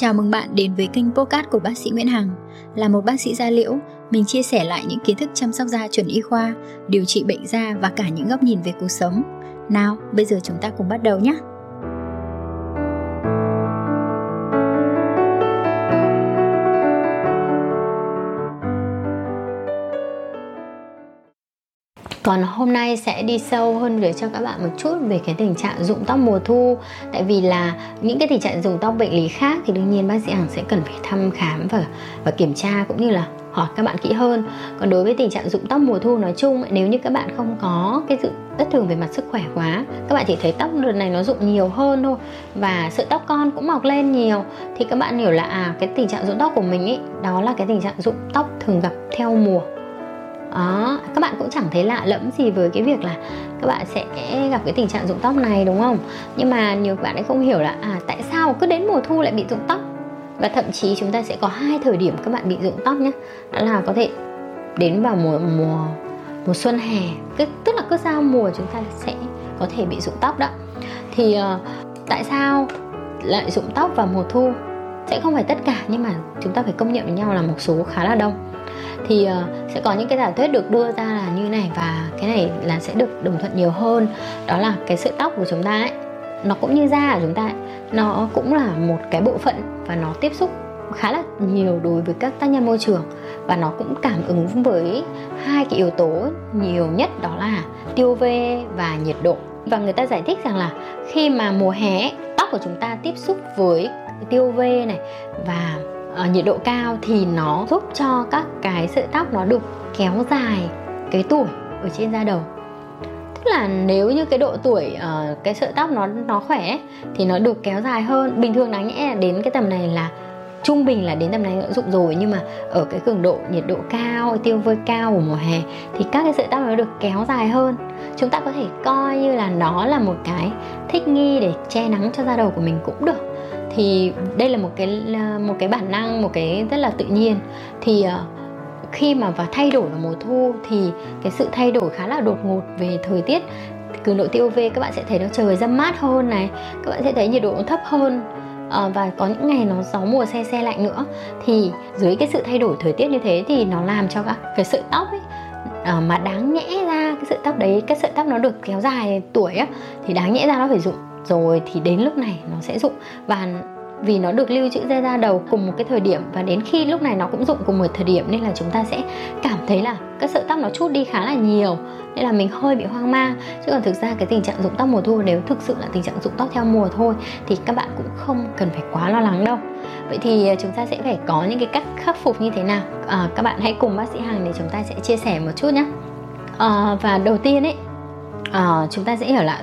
Chào mừng bạn đến với kênh podcast của bác sĩ Nguyễn Hằng. Là một bác sĩ da liễu, mình chia sẻ lại những kiến thức chăm sóc da chuẩn y khoa, điều trị bệnh da và cả những góc nhìn về cuộc sống. Nào, bây giờ chúng ta cùng bắt đầu nhé. Còn hôm nay sẽ đi sâu hơn về cho các bạn một chút về cái tình trạng rụng tóc mùa thu. Tại vì là những cái tình trạng rụng tóc bệnh lý khác thì đương nhiên bác sĩ Hằng sẽ cần phải thăm khám và, và kiểm tra cũng như là hỏi các bạn kỹ hơn. Còn đối với tình trạng rụng tóc mùa thu nói chung nếu như các bạn không có cái sự bất thường về mặt sức khỏe quá các bạn chỉ thấy tóc đợt này nó rụng nhiều hơn thôi và sợi tóc con cũng mọc lên nhiều thì các bạn hiểu là à cái tình trạng rụng tóc của mình ấy đó là cái tình trạng rụng tóc thường gặp theo mùa đó các bạn cũng chẳng thấy lạ lẫm gì với cái việc là các bạn sẽ gặp cái tình trạng rụng tóc này đúng không? Nhưng mà nhiều bạn ấy không hiểu là à tại sao cứ đến mùa thu lại bị rụng tóc? Và thậm chí chúng ta sẽ có hai thời điểm các bạn bị rụng tóc nhé đó là có thể đến vào mùa mùa mùa xuân hè tức là cứ giao mùa chúng ta sẽ có thể bị rụng tóc đó. Thì uh, tại sao lại rụng tóc vào mùa thu? Sẽ không phải tất cả nhưng mà chúng ta phải công nhận với nhau là một số khá là đông thì uh, sẽ có những cái giả thuyết được đưa ra là như này và cái này là sẽ được đồng thuận nhiều hơn. Đó là cái sợi tóc của chúng ta ấy nó cũng như da của chúng ta ấy, nó cũng là một cái bộ phận và nó tiếp xúc khá là nhiều đối với các tác nhân môi trường và nó cũng cảm ứng với hai cái yếu tố nhiều nhất đó là tiêu UV và nhiệt độ. Và người ta giải thích rằng là khi mà mùa hè tóc của chúng ta tiếp xúc với tiêu UV này và uh, nhiệt độ cao thì nó giúp cho các cái sợi tóc nó được kéo dài cái tuổi ở trên da đầu. Tức là nếu như cái độ tuổi uh, cái sợi tóc nó nó khỏe thì nó được kéo dài hơn. Bình thường đáng nhẽ đến cái tầm này là trung bình là đến tầm này đã dụng rồi nhưng mà ở cái cường độ nhiệt độ cao tiêu vơi cao của mùa hè thì các cái sợi tóc nó được kéo dài hơn. Chúng ta có thể coi như là nó là một cái thích nghi để che nắng cho da đầu của mình cũng được thì đây là một cái một cái bản năng một cái rất là tự nhiên. Thì ờ, khi mà vào thay đổi vào mùa thu thì cái sự thay đổi khá là đột ngột về thời tiết. Cường độ tiêu UV các bạn sẽ thấy nó trời dâm mát hơn này các bạn sẽ thấy nhiệt độ nó thấp hơn. À, và có những ngày nó gió mùa xe xe lạnh nữa. Thì dưới cái sự thay đổi thời tiết như thế thì nó làm cho các cái sợi tóc ấy à, mà đáng nhẽ ra cái sợi tóc đấy cái sợi tóc nó được kéo dài tuổi á thì đáng nhẽ ra nó phải rụng rồi thì đến lúc này nó sẽ rụng. Và vì nó được lưu trữ ra da đầu cùng một cái thời điểm và đến khi lúc này nó cũng dụng cùng một thời điểm nên là chúng ta sẽ cảm thấy là các sợi tóc nó chút đi khá là nhiều. Nên là mình hơi bị hoang mang. Chứ còn thực ra cái tình trạng rụng tóc mùa thu nếu thực sự là tình trạng rụng tóc theo mùa thôi thì các bạn cũng không cần phải quá lo lắng đâu. Vậy thì ờ, chúng ta sẽ phải có những cái cách khắc phục như thế nào? À, các bạn hãy cùng bác sĩ hằng để chúng ta sẽ chia sẻ một chút nhé. À, và đầu tiên ấy à, chúng ta sẽ hiểu là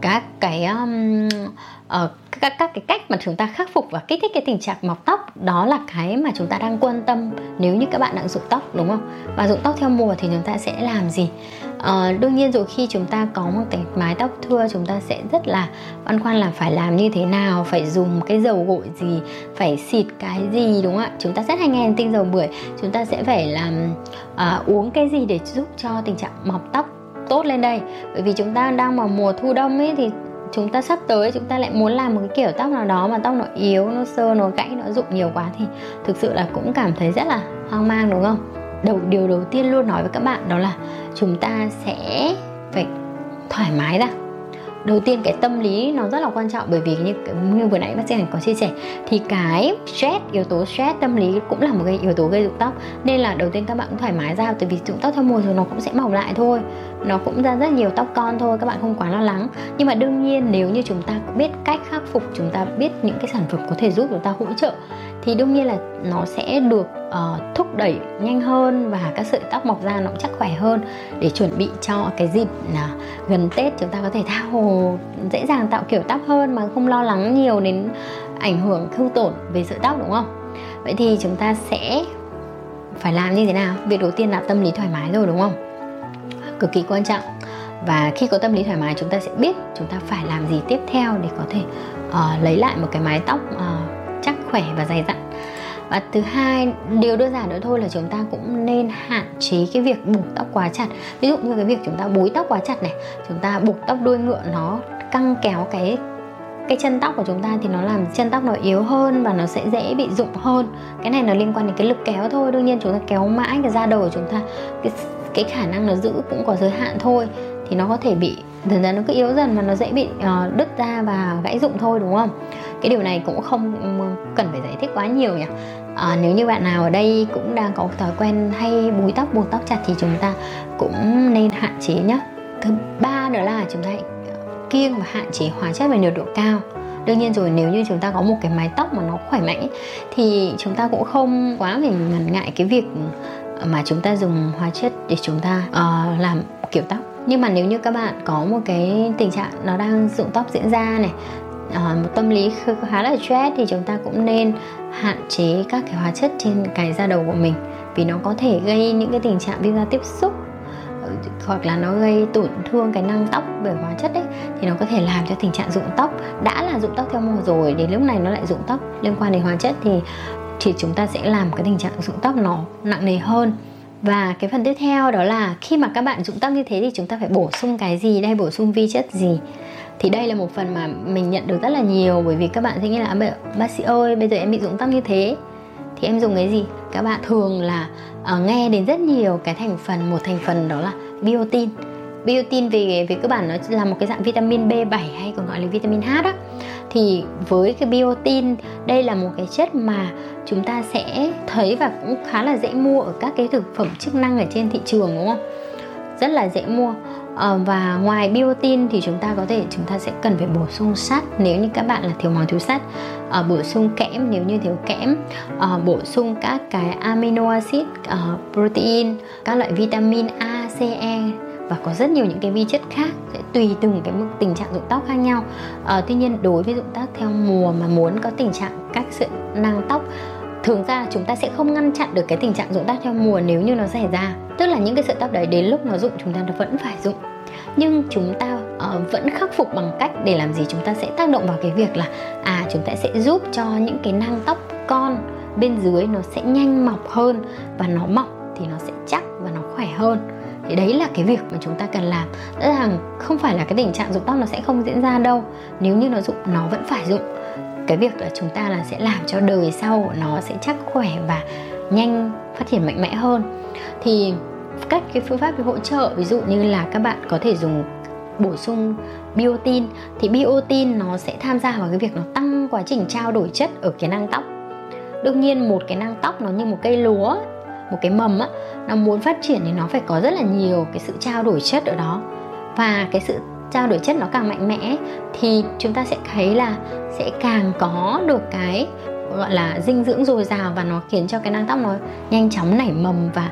các cái um, uh, các các cái cách mà chúng ta khắc phục và kích thích cái tình trạng mọc tóc đó là cái mà chúng ta đang quan tâm nếu như các bạn đang rụng tóc đúng không? Và rụng tóc theo mùa thì chúng ta sẽ làm gì? Uh, đương nhiên rồi khi chúng ta có một cái mái tóc thưa chúng ta sẽ rất là băn khoăn là phải làm như thế nào phải dùng cái dầu gội gì phải xịt cái gì đúng không ạ? Chúng ta rất hay nghe tinh dầu bưởi chúng ta sẽ phải làm uh, uống cái gì để giúp cho tình trạng mọc tóc tốt lên đây. Bởi vì chúng ta đang vào mùa thu đông ấy, thì chúng ta sắp tới chúng ta lại muốn làm một cái kiểu tóc nào đó mà tóc nó yếu, nó sơ, nó gãy, nó rụng nhiều quá thì thực sự là cũng cảm thấy rất là hoang mang, đúng không? Đầu, điều đầu tiên luôn nói với các bạn đó là chúng ta sẽ phải thoải mái ra đầu tiên cái tâm lý nó rất là quan trọng, bởi vì như như vừa nãy bác sĩ có chia sẻ, thì cái stress, yếu tố stress, tâm lý cũng là một cái yếu tố gây rụng tóc. Nên là đầu tiên các bạn cũng thoải mái ra, tại vì rụng tóc theo mùa rồi nó cũng sẽ mọc lại thôi. Nó cũng ra rất nhiều tóc con thôi, các bạn không quá lo lắng. Nhưng mà đương nhiên, nếu như chúng ta biết cách khắc phục, chúng ta biết những cái sản phẩm có thể giúp chúng ta hỗ trợ thì đương nhiên là nó sẽ được uh, thúc đẩy nhanh hơn và các sợi tóc mọc ra nó cũng chắc khỏe hơn để chuẩn bị cho cái dịp là gần tết chúng ta có thể tha hồ dễ dàng tạo kiểu tóc hơn mà không lo lắng nhiều đến ảnh hưởng hư tổn về sợi tóc đúng không? Vậy thì chúng ta sẽ phải làm như thế nào? Việc đầu tiên là tâm lý thoải mái rồi đúng không? Cực kỳ quan trọng. Và khi có tâm lý thoải mái chúng ta sẽ biết chúng ta phải làm gì tiếp theo để có thể uh, lấy lại một cái mái tóc uh, khỏe và dày dặn. Và thứ hai điều đơn giản nữa thôi là chúng ta cũng nên hạn chế cái việc buộc tóc quá chặt. Ví dụ như cái việc chúng ta búi tóc quá chặt này chúng ta buộc tóc đuôi ngựa nó căng kéo cái cái chân tóc của chúng ta thì nó làm chân tóc nó yếu hơn và nó sẽ dễ bị rụng hơn. Cái này nó liên quan đến cái lực kéo thôi đương nhiên chúng ta kéo mãi cái da đầu của chúng ta cái cái khả năng nó giữ cũng có giới hạn thôi thì nó có thể bị dần dần nó cứ yếu dần và nó dễ bị uh, đứt ra và gãy rụng thôi đúng không? Cái điều này cũng không cần phải giải thích quá nhiều nhỉ? À, nếu như bạn nào ở đây cũng đang có thói quen hay búi tóc buộc tóc chặt thì chúng ta cũng nên hạn chế nhé thứ ba nữa là chúng ta hãy kiêng và hạn chế hóa chất về nhiệt độ cao. Đương nhiên rồi nếu như chúng ta có một cái mái tóc mà nó khỏe mạnh thì chúng ta cũng không quá phải ngần ngại cái việc ờ, mà chúng ta dùng hóa chất để chúng ta uh, làm kiểu tóc. Nhưng mà nếu như các bạn có một cái tình trạng nó đang rụng tóc diễn ra này uh, một tâm lý khá là stress thì chúng ta cũng nên hạn chế các cái hóa chất trên cái da đầu của mình vì nó có thể gây những cái tình trạng viêm da tiếp xúc ờ, hoặc là nó gây tổn thương cái năng tóc bởi hóa chất ấy thì nó có thể làm cho tình trạng rụng tóc. Đã là rụng tóc theo mùa rồi đến lúc này nó lại rụng tóc. Liên quan đến hóa chất thì thì chúng ta sẽ làm cái tình trạng rụng tóc nó nặng nề hơn. Và cái phần tiếp theo đó là khi mà các bạn rụng tóc như thế thì chúng ta phải bổ sung cái gì đây? Bổ sung vi chất gì? Thì đây là một phần mà mình nhận được rất là nhiều bởi vì các bạn sẽ nghĩ là à, bác sĩ ơi bây giờ em bị rụng tóc như thế. Thì em dùng cái gì? Các bạn thường là uh, nghe đến rất nhiều cái thành phần một thành phần đó là biotin. Biotin về về cơ bản nó là một cái dạng vitamin B7 hay còn gọi là vitamin H đó. Thì với cái biotin đây là một cái chất mà chúng ta sẽ thấy và cũng khá là dễ mua ở các cái thực phẩm chức năng ở trên thị trường đúng không? Rất là dễ mua à, và ngoài biotin thì chúng ta có thể chúng ta sẽ cần phải bổ sung sắt nếu như các bạn là thiếu máu thiếu sắt. À, bổ sung kẽm nếu như thiếu kẽm. À, bổ sung các cái amino acid à, protein các loại vitamin A, C, E và có rất nhiều những cái vi chất khác sẽ tùy từng cái mức tình trạng rụng tóc khác nhau. À, tuy nhiên đối với rụng tóc theo mùa mà muốn có tình trạng các sự năng tóc thường ra chúng ta sẽ không ngăn chặn được cái tình trạng rụng tóc theo mùa nếu như nó xảy ra. Tức là những cái sợi tóc đấy đến lúc nó rụng chúng ta vẫn phải rụng. Nhưng chúng ta uh, vẫn khắc phục bằng cách để làm gì? Chúng ta sẽ tác động vào cái việc là à chúng ta sẽ giúp cho những cái nang tóc con bên dưới nó sẽ nhanh mọc hơn và nó mọc thì nó sẽ chắc và nó khỏe hơn. Thì đấy là cái việc mà chúng ta cần làm. Rõ ràng không phải là cái tình trạng rụng tóc nó sẽ không diễn ra đâu. Nếu như nó rụng nó vẫn phải rụng cái việc là chúng ta là sẽ làm cho đời sau nó sẽ chắc khỏe và nhanh, phát triển mạnh mẽ hơn. Thì các cái phương pháp hỗ trợ, ví dụ như là các bạn có thể dùng bổ sung biotin, thì biotin nó sẽ tham gia vào cái việc nó tăng quá trình trao đổi chất ở cái nang tóc. Đương nhiên một cái nang tóc nó như một cây lúa, một cái mầm á, nó muốn phát triển thì nó phải có rất là nhiều cái sự trao đổi chất ở đó. Và cái sự trao đổi chất nó càng mạnh mẽ thì chúng ta sẽ thấy là sẽ càng có được cái, gọi là, dinh dưỡng dồi dào và nó khiến cho cái nang tóc nó nhanh chóng nảy mầm và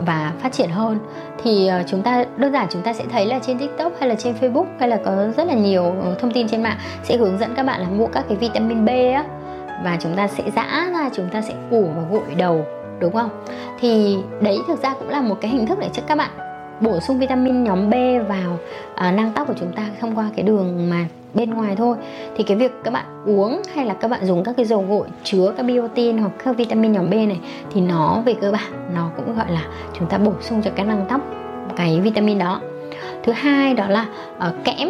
và phát triển hơn. Thì ờ, chúng ta, đơn giản chúng ta sẽ thấy là trên tiktok hay là trên facebook hay là có rất là nhiều ờ, thông tin trên mạng sẽ hướng dẫn các bạn là mua các cái vitamin b á. Và chúng ta sẽ giã ra, chúng ta sẽ ủ và gội đầu, đúng không? Thì đấy thực ra cũng là một cái hình thức để cho các bạn bổ sung vitamin nhóm B vào à, nang tóc của chúng ta thông qua cái đường mà bên ngoài thôi. Thì cái việc các bạn uống hay là các bạn dùng các cái dầu gội chứa các biotin hoặc các vitamin nhóm B này thì nó về cơ bản nó cũng gọi là chúng ta bổ sung cho cái nang tóc cái vitamin đó. Thứ hai đó là uh, kẽm.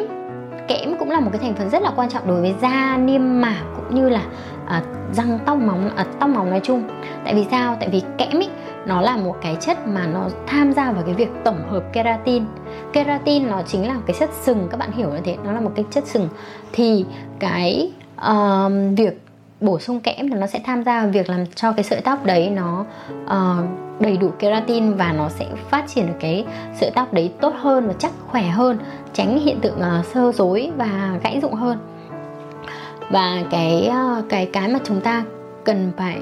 Kẽm cũng là một cái thành phần rất là quan trọng đối với da niêm mạc cũng như là à, răng tóc móng à, tóc móng nói chung. Tại vì sao? Tại vì kẽm ý, nó là một cái chất mà nó tham gia vào cái việc tổng hợp keratin. Keratin nó chính là cái chất sừng các bạn hiểu như thế. Nó là một cái chất sừng. Thì cái uh, việc bổ sung kẽm thì nó sẽ tham gia vào việc làm cho cái sợi tóc đấy nó uh, đầy đủ keratin và nó sẽ phát triển được cái sợi tóc đấy tốt hơn và chắc khỏe hơn tránh hiện tượng uh, sơ rối và gãy rụng hơn và cái ờ, cái cái mà chúng ta cần phải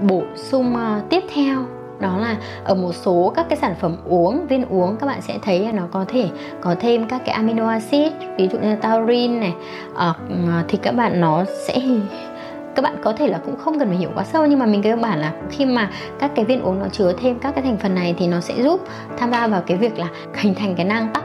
bổ sung ờ, tiếp theo đó là ở một số các cái sản phẩm uống viên uống các bạn sẽ thấy là nó có thể có thêm các cái amino acid ví dụ như là này uh, thì các bạn nó sẽ các bạn có thể là cũng không cần phải hiểu quá sâu nhưng mà mình cơ bản là khi mà các cái viên uống nó chứa thêm các cái thành phần này thì nó sẽ giúp tham gia vào cái việc là hình thành cái nang tóc.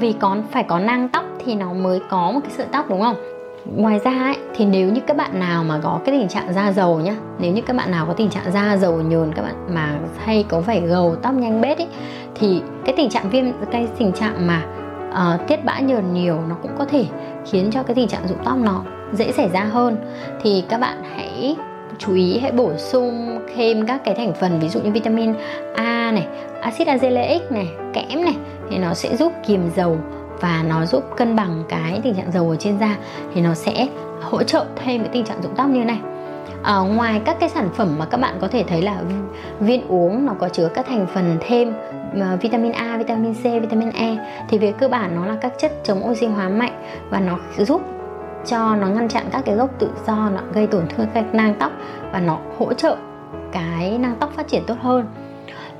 Vì có phải có nang tóc thì nó mới có một cái sợi tóc đúng không? Ngoài ra ấy, thì nếu như các bạn nào mà có cái tình trạng da dầu nhá nếu như các bạn nào có tình trạng da dầu nhờn các bạn mà hay có phải gầu tóc nhanh bết ấy thì cái tình trạng viêm cái tình trạng mà uh, tiết bã nhờn nhiều nó cũng có thể khiến cho cái tình trạng rụng tóc nó dễ xảy ra hơn. Thì các bạn hãy chú ý hãy bổ sung thêm các cái thành phần ví dụ như vitamin A này, axit azelaic này, kẽm này thì nó sẽ giúp kiềm dầu và nó giúp cân bằng cái tình trạng dầu ở trên da thì nó sẽ hỗ trợ thêm cái tình trạng rụng tóc như này. À, ngoài các cái sản phẩm mà các bạn có thể thấy là viên uống nó có chứa các thành phần thêm ờ, vitamin A, vitamin C, vitamin E thì về cơ bản nó là các chất chống oxy hóa mạnh và nó giúp cho nó ngăn chặn các cái gốc tự do nó gây tổn thương các nang tóc và nó hỗ trợ cái nang tóc phát triển tốt hơn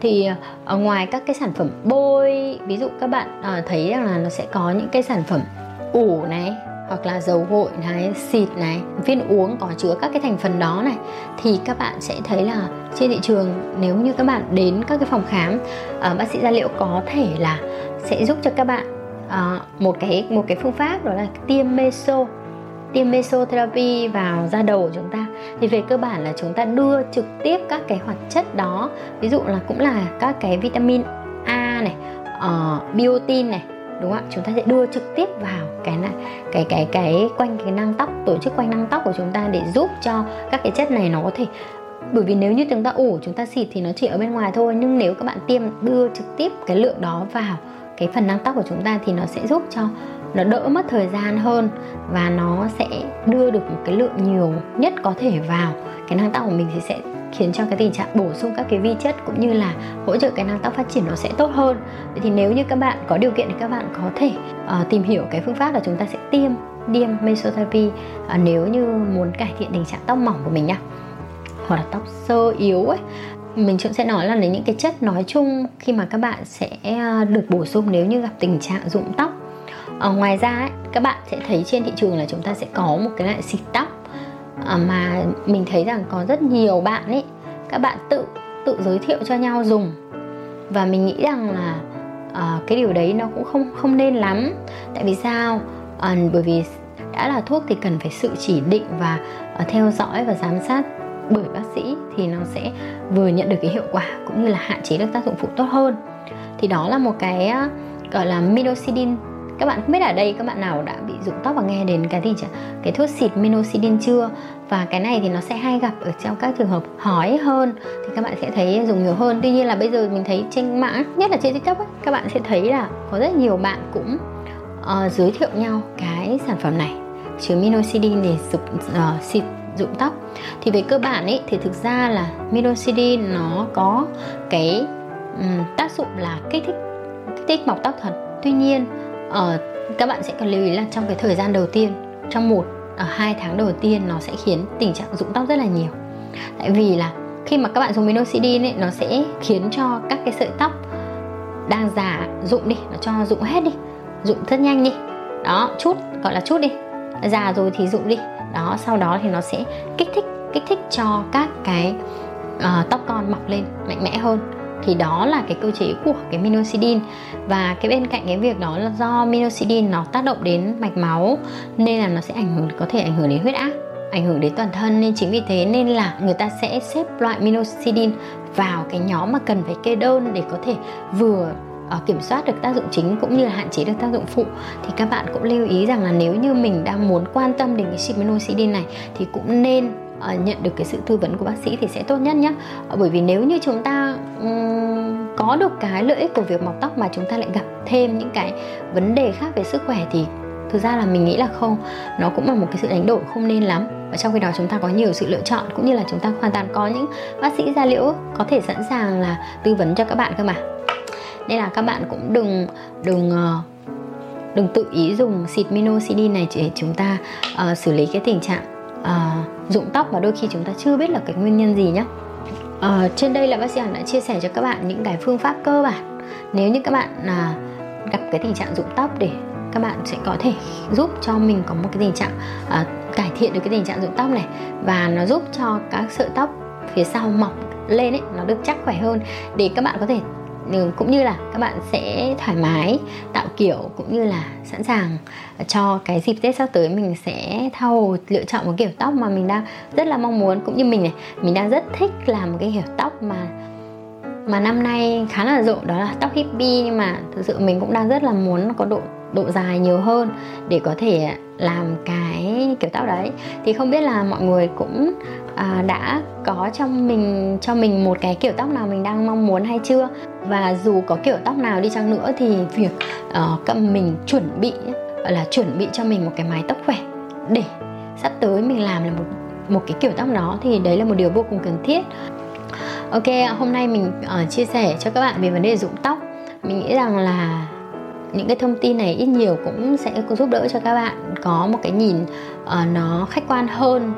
thì ở ngoài các cái sản phẩm bôi ví dụ các bạn uh, thấy rằng là nó sẽ có những cái sản phẩm ủ này hoặc là dầu gội này xịt này viên uống có chứa các cái thành phần đó này thì các bạn sẽ thấy là trên thị trường nếu như các bạn đến các cái phòng khám uh, bác sĩ da liễu có thể là sẽ giúp cho các bạn uh, một cái một cái phương pháp đó là tiêm meso. Tiêm mesotherapy vào da đầu của chúng ta thì về cơ bản là chúng ta đưa trực tiếp các cái hoạt chất đó ví dụ là cũng là các cái vitamin A này uh, biotin này đúng không ạ? Chúng ta sẽ đưa trực tiếp vào cái này cái cái cái quanh cái năng tóc tổ chức quanh năng tóc của chúng ta để giúp cho các cái chất này nó có thể bởi vì nếu như chúng ta ủ chúng ta xịt thì nó chỉ ở bên ngoài thôi nhưng nếu các bạn tiêm đưa trực tiếp cái lượng đó vào cái phần năng tóc của chúng ta thì nó sẽ giúp cho nó đỡ mất thời gian hơn và nó sẽ đưa được một cái lượng nhiều nhất có thể vào. Cái năng tóc của mình thì sẽ khiến cho cái tình trạng bổ sung các cái vi chất cũng như là hỗ trợ cái nang tóc phát triển nó sẽ tốt hơn. Vậy thì nếu như các bạn có điều kiện thì các bạn có thể uh, tìm hiểu cái phương pháp là chúng ta sẽ tiêm tiêm mesotherapy uh, nếu như muốn cải thiện tình trạng tóc mỏng của mình nhá hoặc là tóc sơ yếu ấy mình cũng sẽ nói là đến những cái chất nói chung khi mà các bạn sẽ à, được bổ sung nếu như gặp tình trạng rụng tóc. Ở ngoài ra ấy, các bạn sẽ thấy trên thị trường là chúng ta sẽ có một cái loại xịt tóc à, mà mình thấy rằng có rất nhiều bạn ấy các bạn tự tự giới thiệu cho nhau dùng. Và mình nghĩ rằng là uh, cái điều đấy nó cũng không không nên lắm. Tại vì sao? Uh, bởi vì đã là thuốc thì cần phải sự chỉ định và uh, theo dõi và giám sát bởi bác sĩ thì nó sẽ vừa nhận được cái hiệu quả cũng như là hạn chế được tác dụng phụ tốt hơn. Thì đó là một cái ờ, gọi là minoxidil. Các bạn không biết ở đây các bạn nào đã bị rụng tóc và nghe đến cái gì cái thuốc xịt minoxidil chưa? Và cái này thì nó sẽ hay gặp ở trong các trường hợp hói hơn thì các bạn sẽ thấy dùng nhiều hơn. Tuy nhiên là bây giờ mình thấy trên mạng nhất là trên tiktok ấy, các bạn sẽ thấy là có rất nhiều bạn cũng uh, giới thiệu nhau cái sản phẩm này. Chứa minoxidil để dùng uh, ờ, xịt rụng tóc. Thì về cơ bản ấy thì thực ra là minoxidil nó có cái um, tác dụng là kích thích kích thích mọc tóc thật. Tuy nhiên uh, các bạn sẽ cần lưu ý là trong cái thời gian đầu tiên trong một ở uh, hai tháng đầu tiên nó sẽ khiến tình trạng rụng tóc rất là nhiều. Tại vì là khi mà các bạn dùng minoxidil ấy nó sẽ khiến cho các cái sợi tóc đang già rụng đi nó cho rụng hết đi rụng rất nhanh đi. Đó chút gọi là chút đi. Già rồi thì rụng đi đó sau đó thì nó sẽ kích thích kích thích cho các cái uh, tóc con mọc lên mạnh mẽ hơn. Thì đó là cái cơ chế của cái minoxidil. Và cái bên cạnh cái việc đó là do minoxidil nó tác động đến mạch máu nên là nó sẽ ảnh hưởng có thể ảnh hưởng đến huyết áp ảnh hưởng đến toàn thân. Nên chính vì thế nên là người ta sẽ xếp loại minoxidil vào cái nhóm mà cần phải kê đơn để có thể vừa Ờ, kiểm soát được tác dụng chính cũng như là hạn chế được tác dụng phụ thì các bạn cũng lưu ý rằng là nếu như mình đang muốn quan tâm đến cái xịt này thì cũng nên uh, nhận được cái sự tư vấn của bác sĩ thì sẽ tốt nhất nhé ờ, bởi vì nếu như chúng ta um, có được cái lợi ích của việc mọc tóc mà chúng ta lại gặp thêm những cái vấn đề khác về sức khỏe thì thực ra là mình nghĩ là không nó cũng là một cái sự đánh đổi không nên lắm. Và trong khi đó chúng ta có nhiều sự lựa chọn cũng như là chúng ta hoàn toàn có những bác sĩ da liễu có thể sẵn sàng là tư vấn cho các bạn cơ mà nên là các bạn cũng đừng đừng ờ, đừng tự ý dùng xịt minoxidil này để chúng ta uh, xử lý cái tình trạng uh, rụng tóc mà đôi khi chúng ta chưa biết là cái nguyên nhân gì nhé uh, trên đây là bác sĩ Hằng đã chia sẻ cho các bạn những cái phương pháp cơ bản. Nếu như các bạn uh, gặp cái tình trạng rụng tóc để các bạn sẽ có thể giúp cho mình có một cái tình trạng uh, cải thiện được cái tình trạng rụng tóc này. Và nó giúp cho các sợi tóc phía sau mọc lên ấy nó được chắc khỏe hơn để các bạn có thể Ừ, cũng như là các bạn sẽ thoải mái, tạo kiểu cũng như là sẵn sàng cho cái dịp Tết sắp tới mình sẽ thao lựa chọn một kiểu tóc mà mình đang rất là mong muốn. Cũng như mình này, mình đang rất thích làm một cái kiểu tóc mà mà năm nay khá là rộ, đó là tóc hippie. Nhưng mà thực sự mình cũng đang rất là muốn có độ độ dài nhiều hơn để có thể làm cái kiểu tóc đấy. Thì không biết là mọi người cũng à, đã có trong mình cho mình một cái kiểu tóc nào mình đang mong muốn hay chưa? Và dù có kiểu tóc nào đi chăng nữa thì việc uh, cầm mình chuẩn bị là chuẩn bị cho mình một cái mái tóc khỏe để sắp tới mình làm là một một cái kiểu tóc đó thì đấy là một điều vô cùng cần thiết. Ok hôm nay mình uh, chia sẻ cho các bạn về vấn đề rụng tóc. Mình nghĩ rằng là những cái thông tin này ít nhiều cũng sẽ giúp đỡ cho các bạn có một cái nhìn uh, nó khách quan hơn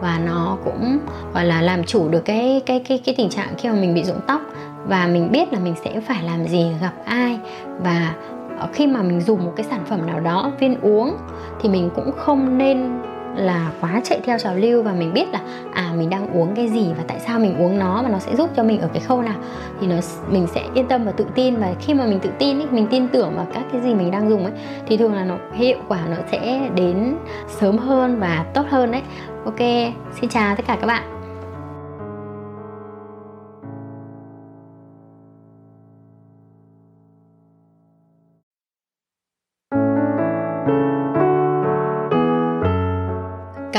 và nó cũng gọi là làm chủ được cái cái cái cái tình trạng khi mà mình bị rụng tóc. Và mình biết là mình sẽ phải làm gì gặp ai. Và ờ, khi mà mình dùng một cái sản phẩm nào đó viên uống thì mình cũng không nên là quá chạy theo trào lưu và mình biết là à mình đang uống cái gì và tại sao mình uống nó và nó sẽ giúp cho mình ở cái khâu nào. Thì nó mình sẽ yên tâm và tự tin và khi mà mình tự tin ý, mình tin tưởng vào các cái gì mình đang dùng ấy thì thường là nó hiệu quả nó sẽ đến sớm hơn và tốt hơn đấy. Ok xin chào tất cả các bạn.